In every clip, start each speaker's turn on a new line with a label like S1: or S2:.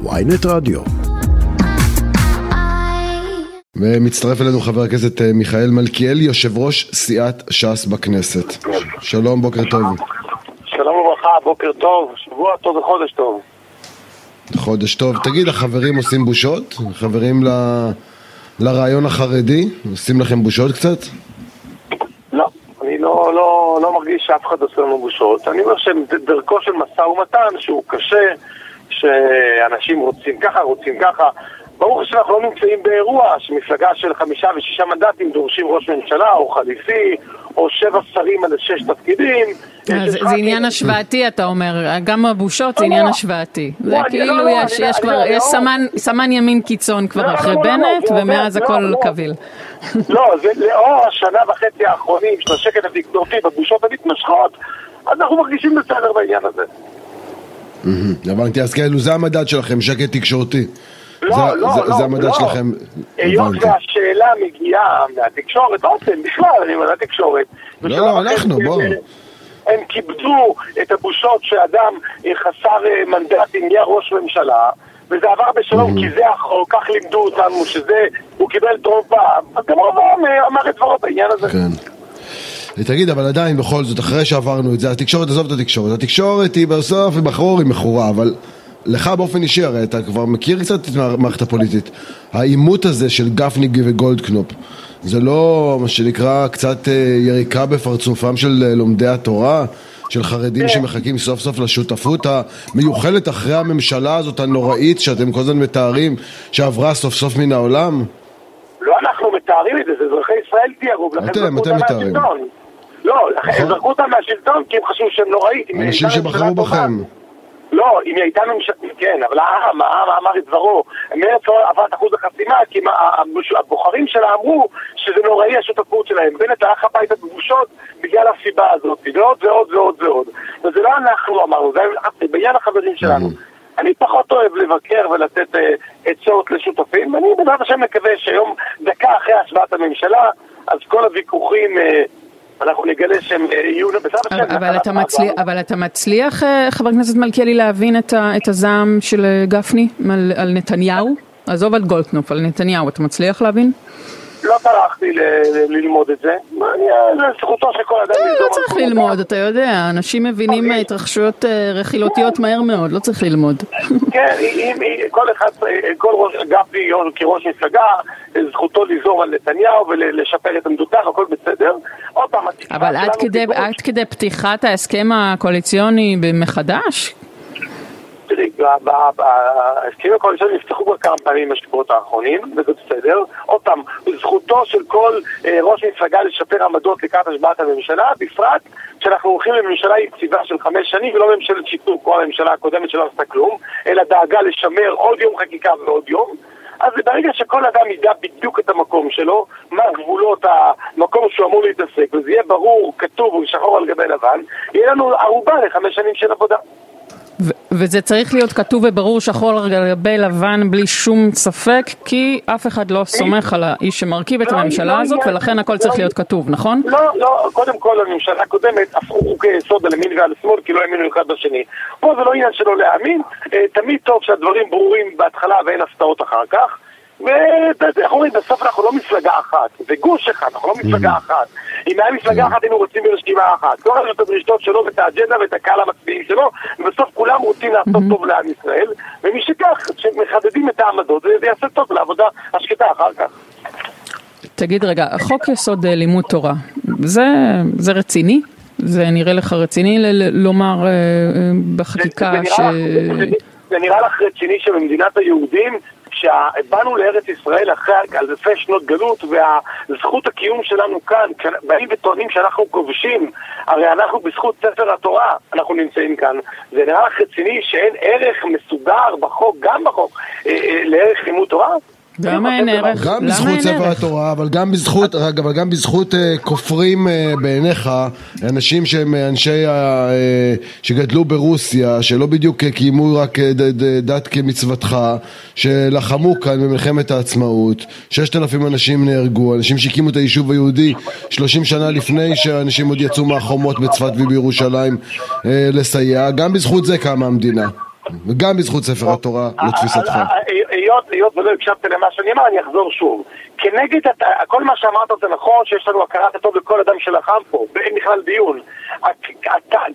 S1: ויינט רדיו.
S2: ומצטרף אלינו חבר הכנסת אה, מיכאל מלכיאלי, יושב ראש סיעת ש"ס בכנסת. שלום, בוקר טוב.
S3: שלום וברכה, בוקר טוב, שבוע טוב וחודש טוב.
S2: חודש טוב. תגיד, החברים עושים בושות? חברים ל... לרעיון החרדי? עושים לכם בושות קצת?
S3: לא, אני לא, לא, לא מרגיש שאף אחד עושה לנו בושות. אני אומר שדרכו של משא ומתן שהוא קשה, שאנשים רוצים ככה, רוצים ככה. ברור שאנחנו לא נמצאים באירוע שמפלגה של חמישה ושישה מנדטים דורשים ראש ממשלה או חליפי או שבע שרים על שש תפקידים.
S4: אה, זה עניין השוואתי אתה אומר, גם הבושות זה עניין השוואתי. זה כאילו יש כבר, יש סמן ימין קיצון כבר אחרי בנט ומאז הכל קביל.
S3: לא, זה לאור השנה וחצי האחרונים של השקט התקשורתי בבושות המתמשכות, אנחנו מרגישים בסדר בעניין הזה.
S2: הבנתי, אז כאילו זה המדד שלכם, שקט תקשורתי.
S3: לא,
S2: זה,
S3: לא,
S2: זה,
S3: לא,
S2: זה המדד
S3: לא.
S2: שלכם,
S3: היות. והשאלה מגיעה מהתקשורת, אופן, בכלל, אני אומר, התקשורת.
S2: לא, לא, אנחנו,
S3: הם,
S2: בוא.
S3: הם כיבדו את הבושות שאדם אה, חסר אה, מנדטים נהיה ראש ממשלה, וזה עבר בשלום, כי זה החוק, כך לימדו אותנו, שזה, הוא קיבל טרום פעם, אז גם רובם אה, אמר את דברו בעניין הזה.
S2: כן. תגיד, אבל עדיין, בכל זאת, אחרי שעברנו את זה, התקשורת, עזוב את התקשורת, התקשורת היא בסוף, היא בחור, היא מכורה, אבל לך באופן אישי, הרי אתה כבר מכיר קצת את המערכת הפוליטית. העימות הזה של גפני וגולדקנופ, זה לא, מה שנקרא, קצת אה, יריקה בפרצופם של אה, לומדי התורה? של חרדים שמחכים סוף סוף לשותפות המיוחלת אחרי הממשלה הזאת הנוראית שאתם כל הזמן מתארים שעברה סוף סוף מן העולם?
S3: לא אנחנו מתארים את זה, זה אזרחי ישראל תיארו,
S2: אתם, אתם מתארים.
S3: לא, לכן
S2: נכון.
S3: זרקו אותם מהשלטון כי הם חשבו שהם נוראית. אם
S2: אנשים שבחרו בכם.
S3: לא, אם היא הייתה ממשלה, כן, אבל העם, העם אמר את דברו. מרצ לא עבר את אחוז החסימה, כי הבוחרים שלה אמרו שזה נוראי השותפות שלהם. בנט הלך הביתה בבושות בגלל הסיבה הזאת, ועוד ועוד ועוד ועוד. וזה לא אנחנו אמרנו, זה בעניין החברים שלנו. אני פחות אוהב לבקר ולתת אה, עצות לשותפים, ואני בעזרת השם מקווה שהיום, דקה אחרי השבעת הממשלה, אז כל הוויכוחים, אה, אנחנו נגלה שהם אה, יהיו, בעזרת השם...
S4: אבל, אבל, אתה. מצליח, אבל אתה מצליח, אה, חבר הכנסת מלכיאלי, להבין את, ה, את הזעם של אה, גפני על, על נתניהו? עזוב על גולדקנופ, על נתניהו, אתה מצליח להבין?
S3: לא טרחתי ללמוד את זה. אני- זה זכותו של כל אדם
S4: אה, לא
S3: על
S4: צריך. ללמוד, אתה יודע, אנשים מבינים
S3: אוקיי.
S4: התרחשויות אה, רכילותיות מהר מאוד, לא צריך ללמוד.
S3: כן, כל אחד, כל ראש, גפני כראש מפלגה, זכותו ליזום על נתניהו ולשפר את עמדותיו, הכל בסדר. עוד פעם,
S4: אבל עד כדי פתיחת ההסכם הקואליציוני מחדש?
S3: ההסכמים הקואליציוניים נפתחו כבר כמה פעמים בשבועות האחרונים, וזה בסדר. עוד פעם, זכותו של כל אה, ראש מפלגה לשפר עמדות לקראת השבעת הממשלה, בפרט שאנחנו הולכים לממשלה יציבה של חמש שנים ולא ממשלת שיתוק כמו הממשלה הקודמת שלא עשתה כלום, אלא דאגה לשמר עוד יום חקיקה ועוד יום. אז ברגע שכל אדם ידע בדיוק את המקום שלו, מה גבולות המקום שהוא אמור להתעסק, וזה יהיה ברור, כתוב שחור על גבי לבן, יהיה לנו ערובה לחמש שנים של עבודה.
S4: וזה צריך להיות כתוב וברור שחור על גבי לבן בלי שום ספק, כי אף אחד לא סומך על האיש שמרכיב את
S3: לא,
S4: הממשלה
S3: לא
S4: הזאת,
S3: עניין-
S4: ולכן הכל צריך להיות כתוב, נכון?
S3: לא, לא, קודם כל הממשלה הקודמת הפכו חוקי יסוד על ימין ועל שמאל כי לא האמינו אחד בשני. פה זה לא עניין שלא להאמין, אה, תמיד טוב שהדברים ברורים בהתחלה ואין הפתעות אחר כך. ואיך אומרים, בסוף אנחנו לא מפלגה אחת, זה גוש אחד, אנחנו לא מפלגה אחת. אם היה מפלגה אחת היינו רוצים ברשימה אחת. כל אחד יש את הדרישות שלו ואת האג'נדה ואת הקהל המצביעים שלו, ובסוף כולם רוצים לעשות טוב לעם ישראל, ומשכך, כשמחדדים את העמדות, זה יעשה טוב לעבודה השקטה אחר כך.
S4: תגיד רגע, חוק יסוד אה, לימוד תורה, זה, זה רציני? זה נראה לך רציני ל- לומר אה, אה, בחקיקה
S3: זה,
S4: ש...
S3: זה, נראה, זה, זה נראה לך רציני שבמדינת היהודים, כשבאנו לארץ ישראל אחרי אלפי שנות גלות והזכות הקיום שלנו כאן, באים וטוענים שאנחנו כובשים, הרי אנחנו בזכות ספר התורה, אנחנו נמצאים כאן. זה נראה לך רציני שאין ערך מסודר בחוק, גם בחוק, אה, אה, לערך לימוד תורה?
S4: למה אין ערך?
S2: גם בזכות ספר? התורה, אבל גם בזכות, אבל גם בזכות אה, כופרים אה, בעיניך, אנשים שהם אה, אנשי, שגדלו ברוסיה, שלא בדיוק קיימו רק דת כמצוותך, שלחמו כאן במלחמת העצמאות, ששת אלפים אנשים נהרגו, אנשים שהקימו את היישוב היהודי שלושים שנה לפני שאנשים עוד יצאו מהחומות בצפת ובירושלים לסייע, גם בזכות זה קמה המדינה. וגם בזכות ספר התורה לתפיסתך.
S3: היות ולא הקשבת למה שאני אמר, אני אחזור שוב. כנגד, כל מה שאמרת זה נכון שיש לנו הכרת הטוב לכל אדם שלחם פה, ואין בכלל דיון.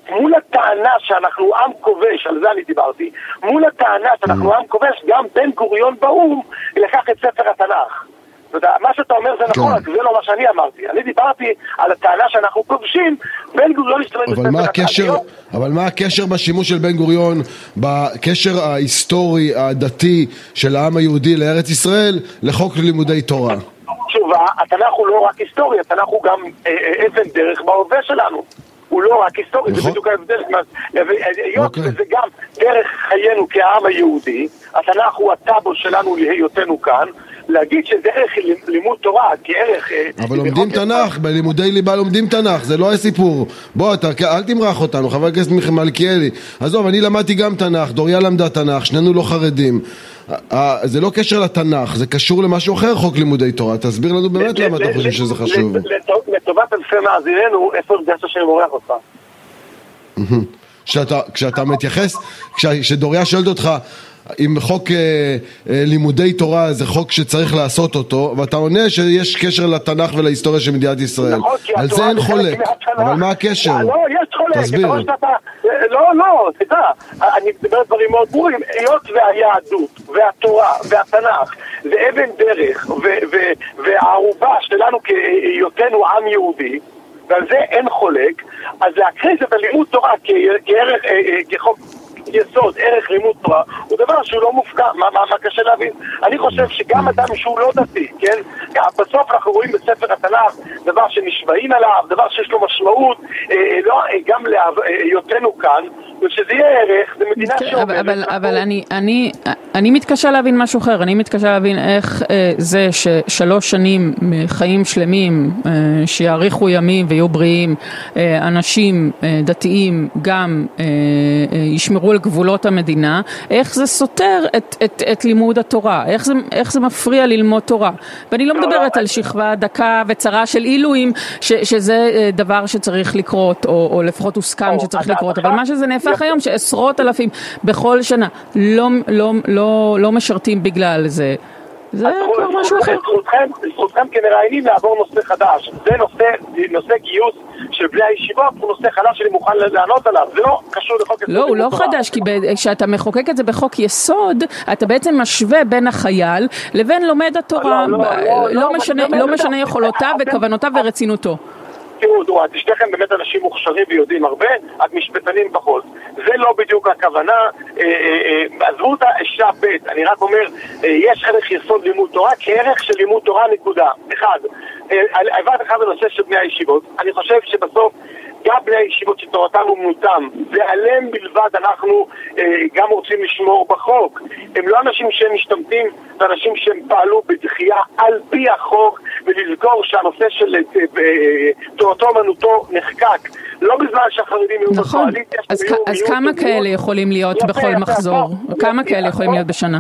S3: מול הטענה שאנחנו עם כובש, על זה אני דיברתי, מול הטענה שאנחנו עם כובש, גם בן גוריון באו"ם לקח את ספר התנ"ך. מה שאתה אומר זה נכון, רק זה לא מה שאני אמרתי. אני דיברתי על הטענה שאנחנו כובשים, בן גוריון השתמש בספר
S2: הקשר. אבל מה הקשר בשימוש של בן גוריון, בקשר ההיסטורי, הדתי של העם היהודי לארץ ישראל, לחוק לימודי תורה?
S3: תשובה, התנ"ך הוא לא רק היסטורי, התנ"ך הוא גם אבן דרך בהווה שלנו. הוא לא רק היסטורי, זה בדיוק ההבדל. היות וזה גם דרך חיינו כעם היהודי, התנ"ך הוא הטאבו שלנו להיותנו כאן, להגיד שזה ערך לימוד תורה, כערך...
S2: אבל לומדים תנ"ך, בלימודי ליבה לומדים תנ"ך, זה לא הסיפור. בוא, אתה, אל תמרח אותנו, חבר הכנסת מלכיאלי. עזוב, אני למדתי גם תנ"ך, דוריה למדה תנ"ך, שנינו לא חרדים. זה לא קשר לתנ"ך, זה קשור למשהו אחר, חוק לימודי תורה. תסביר לנו באמת למה אתה חושב שזה חשוב.
S3: לטובת אלפי מאזיננו, איפה הרגשת שאני מורח אותך?
S2: כשאתה מתייחס, כשדוריה שואלת אותך אם חוק אה, אה, לימודי תורה זה חוק שצריך לעשות אותו, ואתה עונה שיש קשר לתנ"ך ולהיסטוריה של מדינת ישראל. נכון, על זה אין חולק, אבל מה הקשר?
S3: לא, יש חולק.
S2: תסביר.
S3: לא, לא, תדע, אני מדבר דברים מאוד ברורים. היות והיהדות, והתורה, והתנ"ך, זה אבן דרך, והערובה שלנו כהיותנו עם יהודי, ועל זה אין חולק, אז להכריז את הלימוד תורה כערך, כחוק יסוד, ערך לימוד תורה, הוא דבר שהוא לא מופקע, מה, מה, מה קשה להבין? אני חושב שגם אדם שהוא לא דתי, כן? בסוף אנחנו רואים בספר התנ"ך דבר שנשבעים עליו, דבר שיש לו משמעות, אה, לא, גם להיותנו כאן, ושזה יהיה ערך, זה מדינה כן, שאומרת...
S4: אבל, אבל אני, אני, אני מתקשה להבין משהו אחר, אני מתקשה להבין איך אה, זה ששלוש שנים חיים שלמים, אה, שיאריכו ימים ויהיו בריאים, אה, אנשים אה, דתיים גם אה, אה, ישמרו על גבולות המדינה, איך זה סותר את, את, את לימוד התורה, איך זה, איך זה מפריע ללמוד תורה. ואני לא מדברת על שכבה דקה וצרה של עילויים, ש, שזה אה, דבר שצריך לקרות, או, או לפחות הוסכם שצריך לקרות, אבל מה שזה נהפך היום, שעשרות אלפים בכל שנה לא, לא, לא, לא משרתים בגלל זה. זה כבר משהו אחר.
S3: זכותכם כמראיינים לעבור נושא חדש. זה נושא גיוס של בני הישיבות, הוא נושא חדש שאני מוכן לענות עליו. זה לא קשור לחוק יסוד.
S4: לא, הוא לא חדש, כי כשאתה מחוקק את זה בחוק יסוד, אתה בעצם משווה בין החייל לבין לומד התורה. לא משנה יכולותיו וכוונותיו ורצינותו.
S3: תראו, את שניכם באמת אנשים מוכשרים ויודעים הרבה, את משפטנים פחות. זה לא בדיוק הכוונה, אה, אה, אה, עזבו את האישה ב', אני רק אומר, יש ערך יסוד לימוד תורה כערך של לימוד תורה נקודה. אחד, עברת אחד בנושא של בני הישיבות, אני חושב שבסוף גם בני הישיבות שתורתם אומנותם, ועליהם בלבד אנחנו אה, גם רוצים לשמור בחוק. הם לא אנשים שהם משתמטים, זה אנשים שהם פעלו בדחייה על פי החוק, ולזכור שהנושא של אה, אה, תורתו אומנותו נחקק. לא בזמן שהחרדים יהיו
S4: נכון. בקואליציה. אז, אז כמה כאלה יכולים להיות יפה, בכל מחזור? כמה כאלה יכולים להיות בשנה?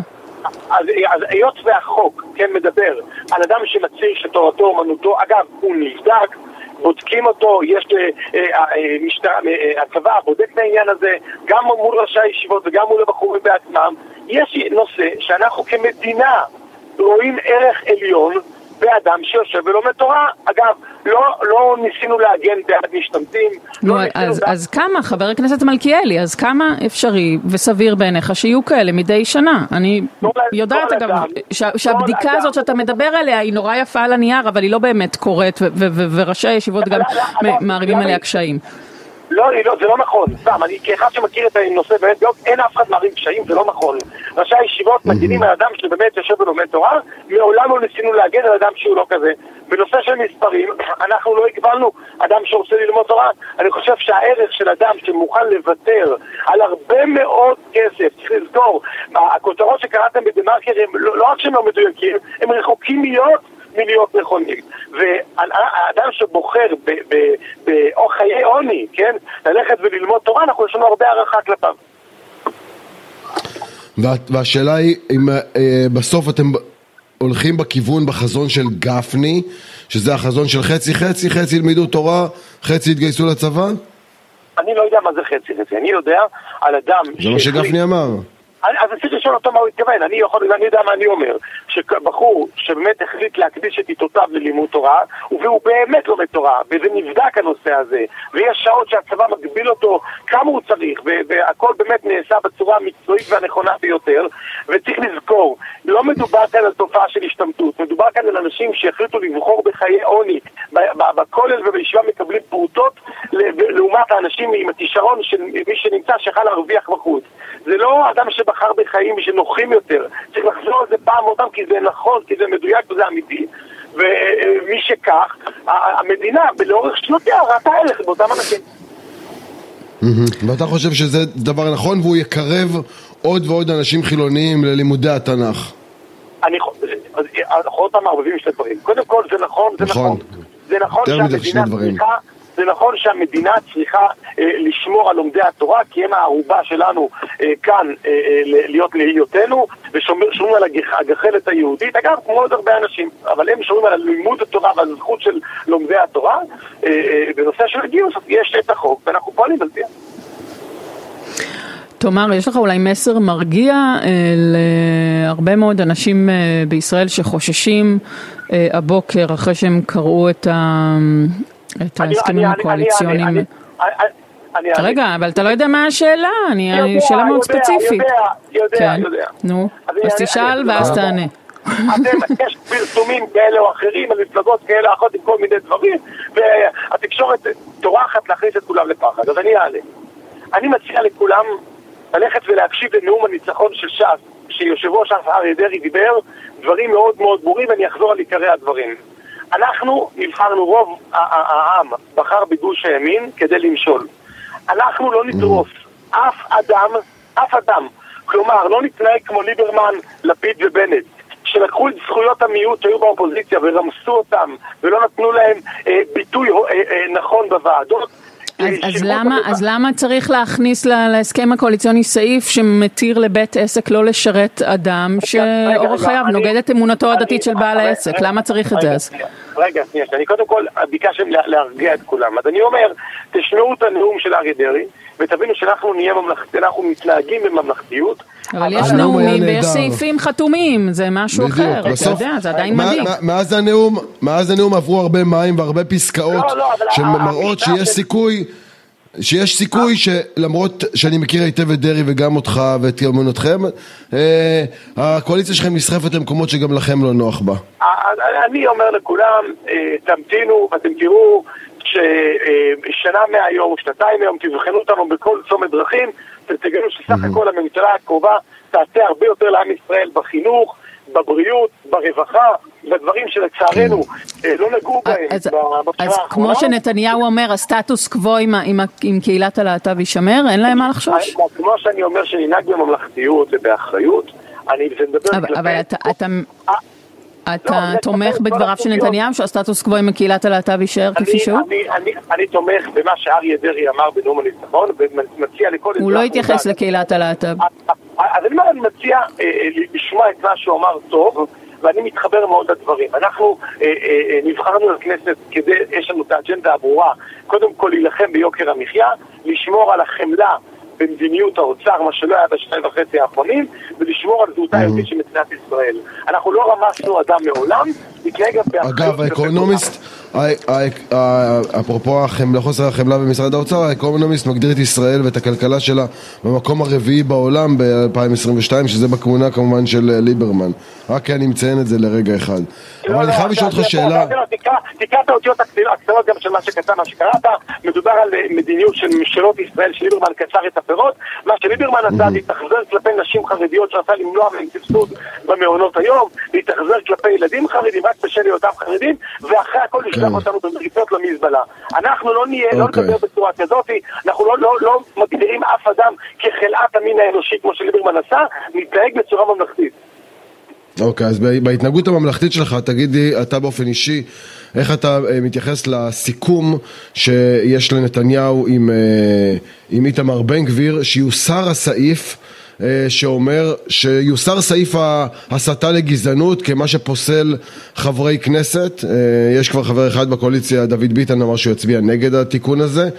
S3: אז, אז היות והחוק, כן, מדבר על אדם שמצהיר שתורתו אומנותו, אגב, הוא נבדק, בודקים אותו, יש אה, אה, אה, משטרה, הצבא בודק את העניין הזה, גם מול ראשי הישיבות וגם מול הבחורים בעצמם. יש נושא שאנחנו כמדינה רואים ערך עליון באדם שיושב ולומד תורה. אגב, לא, לא ניסינו להגן בעד משתמטים.
S4: לא נו, לא אז, בעד... אז כמה, חבר הכנסת מלכיאלי, אז כמה אפשרי וסביר בעיניך שיהיו כאלה מדי שנה? אני לא יודעת אגב, ש, שהבדיקה הזאת שאתה מדבר עליה היא נורא יפה על הנייר, אבל היא לא באמת קורית, וראשי הישיבות גם מערימים עליה קשיים.
S3: לא, לא, זה לא נכון, סתם, אני כאחד שמכיר את הנושא באמת, אין אף אחד מערים קשיים, זה לא נכון. ראשי הישיבות מגינים על אדם שבאמת יושב ולומד תורה, מעולם לא ניסינו להגן על אדם שהוא לא כזה. בנושא של מספרים, אנחנו לא הגבלנו אדם שרוצה ללמוד תורה. אני חושב שהערך של אדם שמוכן לוותר על הרבה מאוד כסף, צריך לזכור, הכותרות שקראתם בדה מרקר הם לא, לא רק שהם לא מדויקים, הם רחוקים להיות מלהיות נכונים. והאדם שבוחר באור חיי עוני, כן, ללכת וללמוד תורה, אנחנו יש לנו הרבה הערכה כלפיו.
S2: והשאלה היא, אם אה, בסוף אתם הולכים בכיוון, בחזון של גפני, שזה החזון של חצי חצי, חצי ילמדו תורה, חצי יתגייסו לצבא?
S3: אני לא יודע מה זה חצי חצי, אני יודע על אדם...
S2: זה מה שגפני אמר.
S3: אז צריך לשאול אותו מה הוא התכוון, אני יכול, אני יודע מה אני אומר, שבחור שבאמת החליט להקדיש את עיתותיו ללימוד תורה, והוא באמת לומד תורה, וזה נבדק הנושא הזה, ויש שעות שהצבא מגביל אותו כמה הוא צריך, והכל באמת נעשה בצורה המקצועית והנכונה ביותר, וצריך לזכור, לא מדובר כאן על תופעה של השתמטות, מדובר כאן על אנשים שהחליטו לבחור בחיי עוני, בכולל ובישיבה מקבלים פרוטות, לעומת האנשים עם הכישרון של מי שנמצא שיכול להרוויח בחוץ. זה לא אדם שבחר בחיים שנוחים יותר. צריך לחזור על זה פעם אותם כי זה נכון, כי זה מדויק וזה אמיתי. ומי שכך, המדינה לאורך שנותיה ראתה ערך באותם אנשים.
S2: ואתה חושב שזה דבר נכון והוא יקרב עוד ועוד אנשים חילוניים ללימודי התנ"ך?
S3: אני חושב, אנחנו עוד פעם מערבבים שני דברים. קודם כל זה נכון, זה נכון. נכון. זה נכון שהמדינה צריכה זה נכון שהמדינה צריכה אה, לשמור על לומדי התורה, כי הם הערובה שלנו אה, כאן אה, להיות להיותנו, ושומרים על הגחלת היהודית, אגב, כמו עוד הרבה אנשים, אבל הם שומרים על לימוד התורה ועל הזכות של לומדי התורה. בנושא של הגיוס יש את החוק, ואנחנו פועלים על פיה.
S4: תומר, יש לך אולי מסר מרגיע אה, להרבה מאוד אנשים אה, בישראל שחוששים אה, הבוקר אחרי שהם קראו את, ה, את ההסכמים הקואליציוניים. רגע, אבל אתה לא יודע מה השאלה, אני שאלה מאוד ספציפית.
S3: יודע, יודע, כן. יודע.
S4: נו, אז תשאל ואז תענה.
S3: אתם, יש פרסומים כאלה או אחרים על מפלגות כאלה או אחרות עם כל מיני דברים, והתקשורת טורחת להכניס את כולם לפחד, אז אני אעלה. אני מציע לכולם ללכת ולהקשיב לנאום הניצחון של ש"ס, שיושב ראש ש"ס אריה דרעי דיבר דברים מאוד מאוד ברורים, ואני אחזור על עיקרי הדברים. אנחנו נבחרנו, רוב העם בחר בגוש הימין כדי למשול. אנחנו לא נדרוס אף אדם, אף אדם. כלומר, לא נתנהג כמו ליברמן, לפיד ובנט. שלקחו את זכויות המיעוט שהיו באופוזיציה ורמסו אותם ולא נתנו להם אה, ביטוי אה, אה, נכון בוועדות,
S4: אז, אז, למה, אז למה צריך להכניס להסכם הקואליציוני סעיף שמתיר לבית עסק לא לשרת אדם שאורח חייו נוגד את אמונתו הדתית של בעל העסק? למה צריך את זה אז?
S3: רגע, שנייה, אני קודם כל ביקשתם להרגיע את כולם. אז אני אומר, תשמעו את הנאום של אריה דרעי, ותבינו שאנחנו נהיה ממלכתיים, אנחנו מתנהגים בממלכתיות.
S4: אבל יש נאומים ויש סעיפים חתומים, זה משהו אחר, אתה יודע, זה עדיין מדהים.
S2: מאז הנאום עברו הרבה מים והרבה פסקאות לא, לא, שמראות שיש סיכוי שיש סיכוי שלמרות שאני מכיר היטב את דרעי וגם אותך ואת אמונתכם, אה, הקואליציה שלכם נסחפת למקומות שגם לכם לא נוח בה.
S3: אני אומר לכולם, אה, תמתינו ואתם תראו ששנה מהיום, שנתיים מהיום, תבחנו אותנו בכל צומת דרכים, ותגלו שסך הכל הממשלה הקרובה תעשה הרבה יותר לעם ישראל בחינוך, בבריאות, ברווחה, בדברים שלצערנו. אה, לא נגעו בהם
S4: אז, אז כמו שנתניהו אומר, הסטטוס קוו עם, קהילת הלהט"ב יישמר? אין להם מה לחשוש?
S3: כמו שאני אומר שננהג בממלכתיות ובאחריות, אני מדבר
S4: כלפי... אבל אתה... אתה... לא, תומך בדבריו של נתניהו שהסטטוס קוו עם קהילת הלהט"ב יישאר כפי שהוא?
S3: אני תומך במה שאריה דרעי אמר בנאום הניצחון ומציע לכל...
S4: הוא לא התייחס לקהילת הלהט"ב.
S3: אז אני מציע אה, אה, לשמוע את מה שהוא אמר טוב ואני מתחבר מאוד לדברים. אנחנו אה, נבחרנו לכנסת כדי, יש לנו את האג'נדה הברורה, קודם כל להילחם ביוקר המחיה, לשמור על החמלה במדיניות האוצר, מה שלא היה בשניים וחצי האחרונים, ולשמור על זהותה היהודית של מדינת ישראל. אנחנו לא רמסנו אדם מעולם.
S2: אגב, האקונומיסט, אפרופו חוסר החמלה במשרד האוצר, האקונומיסט מגדיר את ישראל ואת הכלכלה שלה במקום הרביעי בעולם ב-2022, שזה בכהונה כמובן של ליברמן. רק כי אני מציין את זה לרגע אחד. אבל אני חייב לשאול אותך שאלה...
S3: תקרא את האותיות הקטנות גם של מה שכתב, מה שקראת, מדובר על מדיניות של ממשלות ישראל, שליברמן קצר את הפירות, מה שליברמן עשה, להתאכזר כלפי נשים חרדיות שרצה למנוע מהם סבסוד במעונות היום, להתאכזר כלפי ילדים חרדים. רק בשל היותם חרדים, ואחרי הכל לשלוח אותנו במריצות למזבלה. אנחנו לא נהיה, לא נדבר בצורה כזאת, אנחנו לא מגדירים אף אדם כחלאת המין האנושי כמו שליברמן עשה, נתנהג בצורה ממלכתית.
S2: אוקיי, אז בהתנהגות הממלכתית שלך, תגידי, אתה באופן אישי, איך אתה אה, מתייחס לסיכום שיש לנתניהו עם, אה, איתמר בן גביר, שיוסר הסעיף שאומר שיוסר סעיף ההסתה לגזענות כמה שפוסל חברי כנסת, יש כבר חבר אחד בקואליציה, דוד ביטן אמר שהוא יצביע נגד התיקון הזה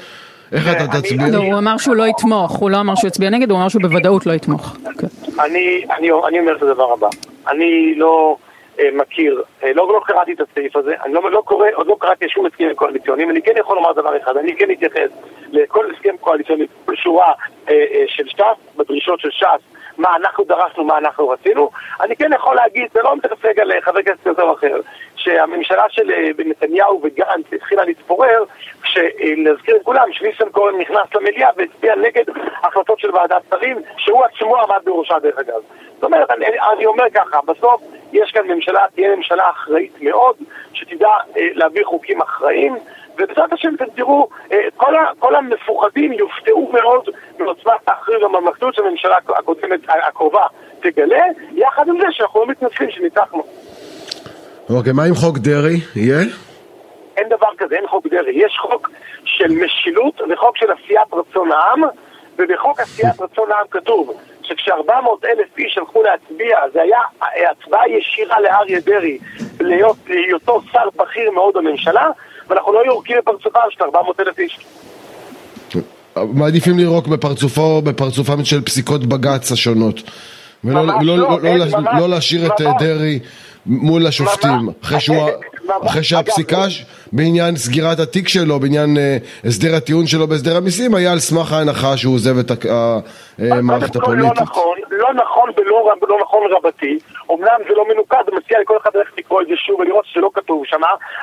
S2: איך אתה
S3: אני-
S2: תצביע?
S3: אני-
S4: לא, הוא אמר שהוא לא יתמוך, הוא לא אמר שהוא יצביע נגד, הוא אמר שהוא בוודאות לא יתמוך. כן.
S3: אני, אני, אני אומר את הדבר הבא, אני לא אה, מכיר, אה, לא, לא קראתי את הסעיף הזה, אני לא, לא קורא, עוד לא קראתי שום הסכמים קואליציוניים, אני כן יכול לומר דבר אחד, אני כן אתייחס לכל הסכם קואליציוני בשורה אה, אה, של ש"ס, בדרישות של ש"ס, מה אנחנו דרשנו, מה אנחנו רצינו, אני כן יכול להגיד, זה לא מתייחס רגע לחבר כנסת כזה או אחר, שהממשלה של אה, נתניהו וגנץ התחילה להתפורר, כשנזכיר לכולם שניסנקורן נכנס למליאה והצביע נגד החלטות של ועדת שרים, שהוא עצמו עמד בראשה דרך אגב. זאת אומרת, אני, אני אומר ככה, בסוף יש כאן ממשלה, תהיה ממשלה אחראית מאוד, שתדע אה, להביא חוקים אחראיים, ובעזרת השם אתם תראו, אה, כל, ה, כל המפוחדים יופתעו מאוד מעוצמת האחריות והממלכתיות שהממשלה הקודמת, הקרובה תגלה, יחד עם זה שאנחנו לא מתנצלים שניצחנו.
S2: אוקיי, מה עם חוק דרעי? יהיה?
S3: אין דבר כזה, אין חוק דרעי. יש חוק של משילות וחוק של עשיית רצון העם, ובחוק עשיית רצון העם כתוב שכש-400 אלף איש הלכו להצביע, זה היה אה, הצבעה ישירה לאריה דרעי להיות, להיותו שר בכיר מאוד בממשלה, ואנחנו לא יורקים בפרצופם של 400 אלף איש.
S2: מעדיפים לירוק בפרצופו, בפרצופם של פסיקות בג"ץ השונות. ולא
S3: ממש
S2: לא,
S3: לא,
S2: לא, לא, לא,
S3: ממש,
S2: לא להשאיר את אה,
S3: ממש.
S2: דרעי מול השופטים.
S3: ממש.
S2: אחרי, שהוא,
S3: ממש.
S2: אחרי שהפסיקה
S3: אגב,
S2: ש- בעניין סגירת התיק שלו, בעניין אה, הסדר הטיעון שלו בהסדר המיסים, היה על סמך ההנחה שהוא עוזב את ה- ה- המערכת
S3: לא
S2: הפוליטית.
S3: נכון, לא נכון ולא לא נכון רבתי, אמנם זה לא מנוקד, אני מציע לכל אחד ללכת לקרוא את זה שוב ולראות שזה לא כתוב שם.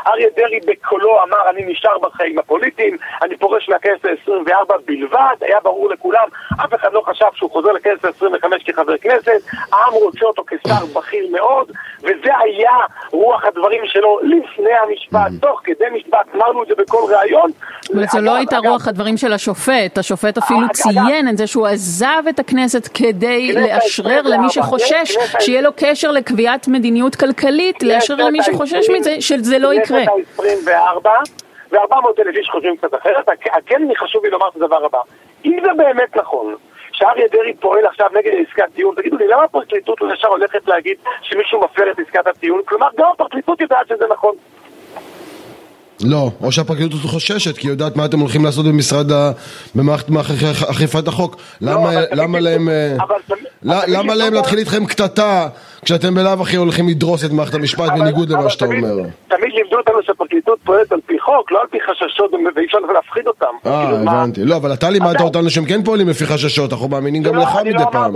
S3: אריה דרעי בקולו אמר אני נשאר בחיים הפוליטיים, אני פורש מהכנסת ה-24 בלבד, היה ברור לכולם, אף אחד לא חשב שהוא חוזר לכנסת ה-25 כחבר כנסת, העם רוצה אותו כשר בכיר מאוד, וזה היה רוח הדברים שלו לפני המשפט, תוך כדי משפט, אמרנו את זה בכל ראיון.
S4: זו לא הייתה רוח הדברים של השופט, השופט אפילו ציין את זה שהוא עזב את הכנסת כדי לאשרר
S3: ה-24,
S4: למי שחושש שיהיה לו קשר לקביעת מדיניות כלכלית, לאשרר למי שחושש מזה שזה לא יקרה.
S3: כנסת ה-24, ו-400 אלף איש חושבים קצת אחרת, כן חשוב לי לומר את הדבר הבא. אם זה באמת נכון, שאריה דרעי פועל עכשיו נגד עסקת טיעון, תגידו לי, למה הפרקליטות לא ישר הולכת להגיד שמישהו מפר את עסקת הטיעון? כלומר, גם הפרקליטות יודעת שזה נכון.
S2: לא, או שהפרקליטות חוששת, כי היא יודעת מה אתם הולכים לעשות במשרד ה... במערכת מערכת אכיפת החוק. למה,
S3: לא,
S2: למה
S3: תמיד-
S2: להם... אה, למה
S3: יש
S2: להם להתחיל איתכם קטטה כשאתם בלאו הכי הולכים לדרוס את מערכת המשפט בניגוד למה שאתה אומר?
S3: תמיד לימדו אותנו שהפרקליטות פועלת על פי חוק, לא על פי חששות, ואי אפשר להפחיד אותם.
S2: אה,
S3: כאילו,
S2: הבנתי. לא, אבל אתה לימדת אותנו שהם כן פועלים לפי חששות, אנחנו מאמינים גם
S3: לא,
S2: לך
S3: אני
S2: מדי
S3: לא
S2: פעם.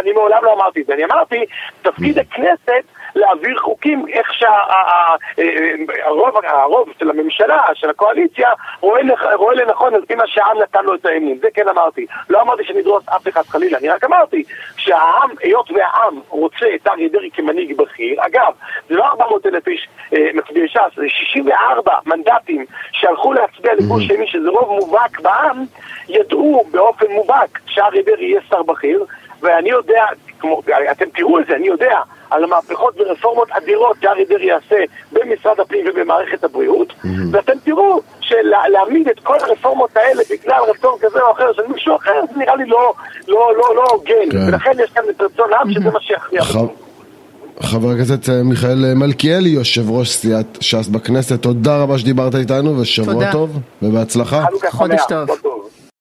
S3: אני מעולם לא אמרתי את זה. אני אמרתי, תפקיד הכנסת להעביר חוקים איך שהרוב הרוב של הממשלה, של הקואליציה, רואה לנכון על פי מה שהעם נתן לו את האמון. זה כן אמרתי. לא אמרתי שנדרוס אף אחד חלילה, אני רק אמרתי שהעם, היות והעם רוצה את אריה דרעי כמנהיג בכיר, אגב, זה לא 400 אלף איש אה, מצביעי ש"ס, זה 64 מנדטים שהלכו להצביע לגוש שני, שזה רוב מובהק בעם, ידעו באופן מובהק שאריה דרעי יהיה שר בכיר, ואני יודע, כמו, אתם תראו את זה, אני יודע, על המהפכות ורפורמות אדירות שאריה דרעי יעשה במשרד הפנים ובמערכת הבריאות, ואתם תראו שלהעמיד את כל הרפורמות האלה בגלל רצון כזה או אחר של מישהו אחר, זה נראה לי לא לא לא לא הוגן,
S2: כן.
S3: ולכן יש כאן את רצון העם שזה מה שיכריע.
S2: חבר הכנסת אה, מיכאל אה, מלכיאלי, יושב ראש סיעת ש"ס בכנסת, תודה רבה שדיברת איתנו ושבוע
S4: תודה.
S2: טוב ובהצלחה.
S4: חודש
S3: טוב.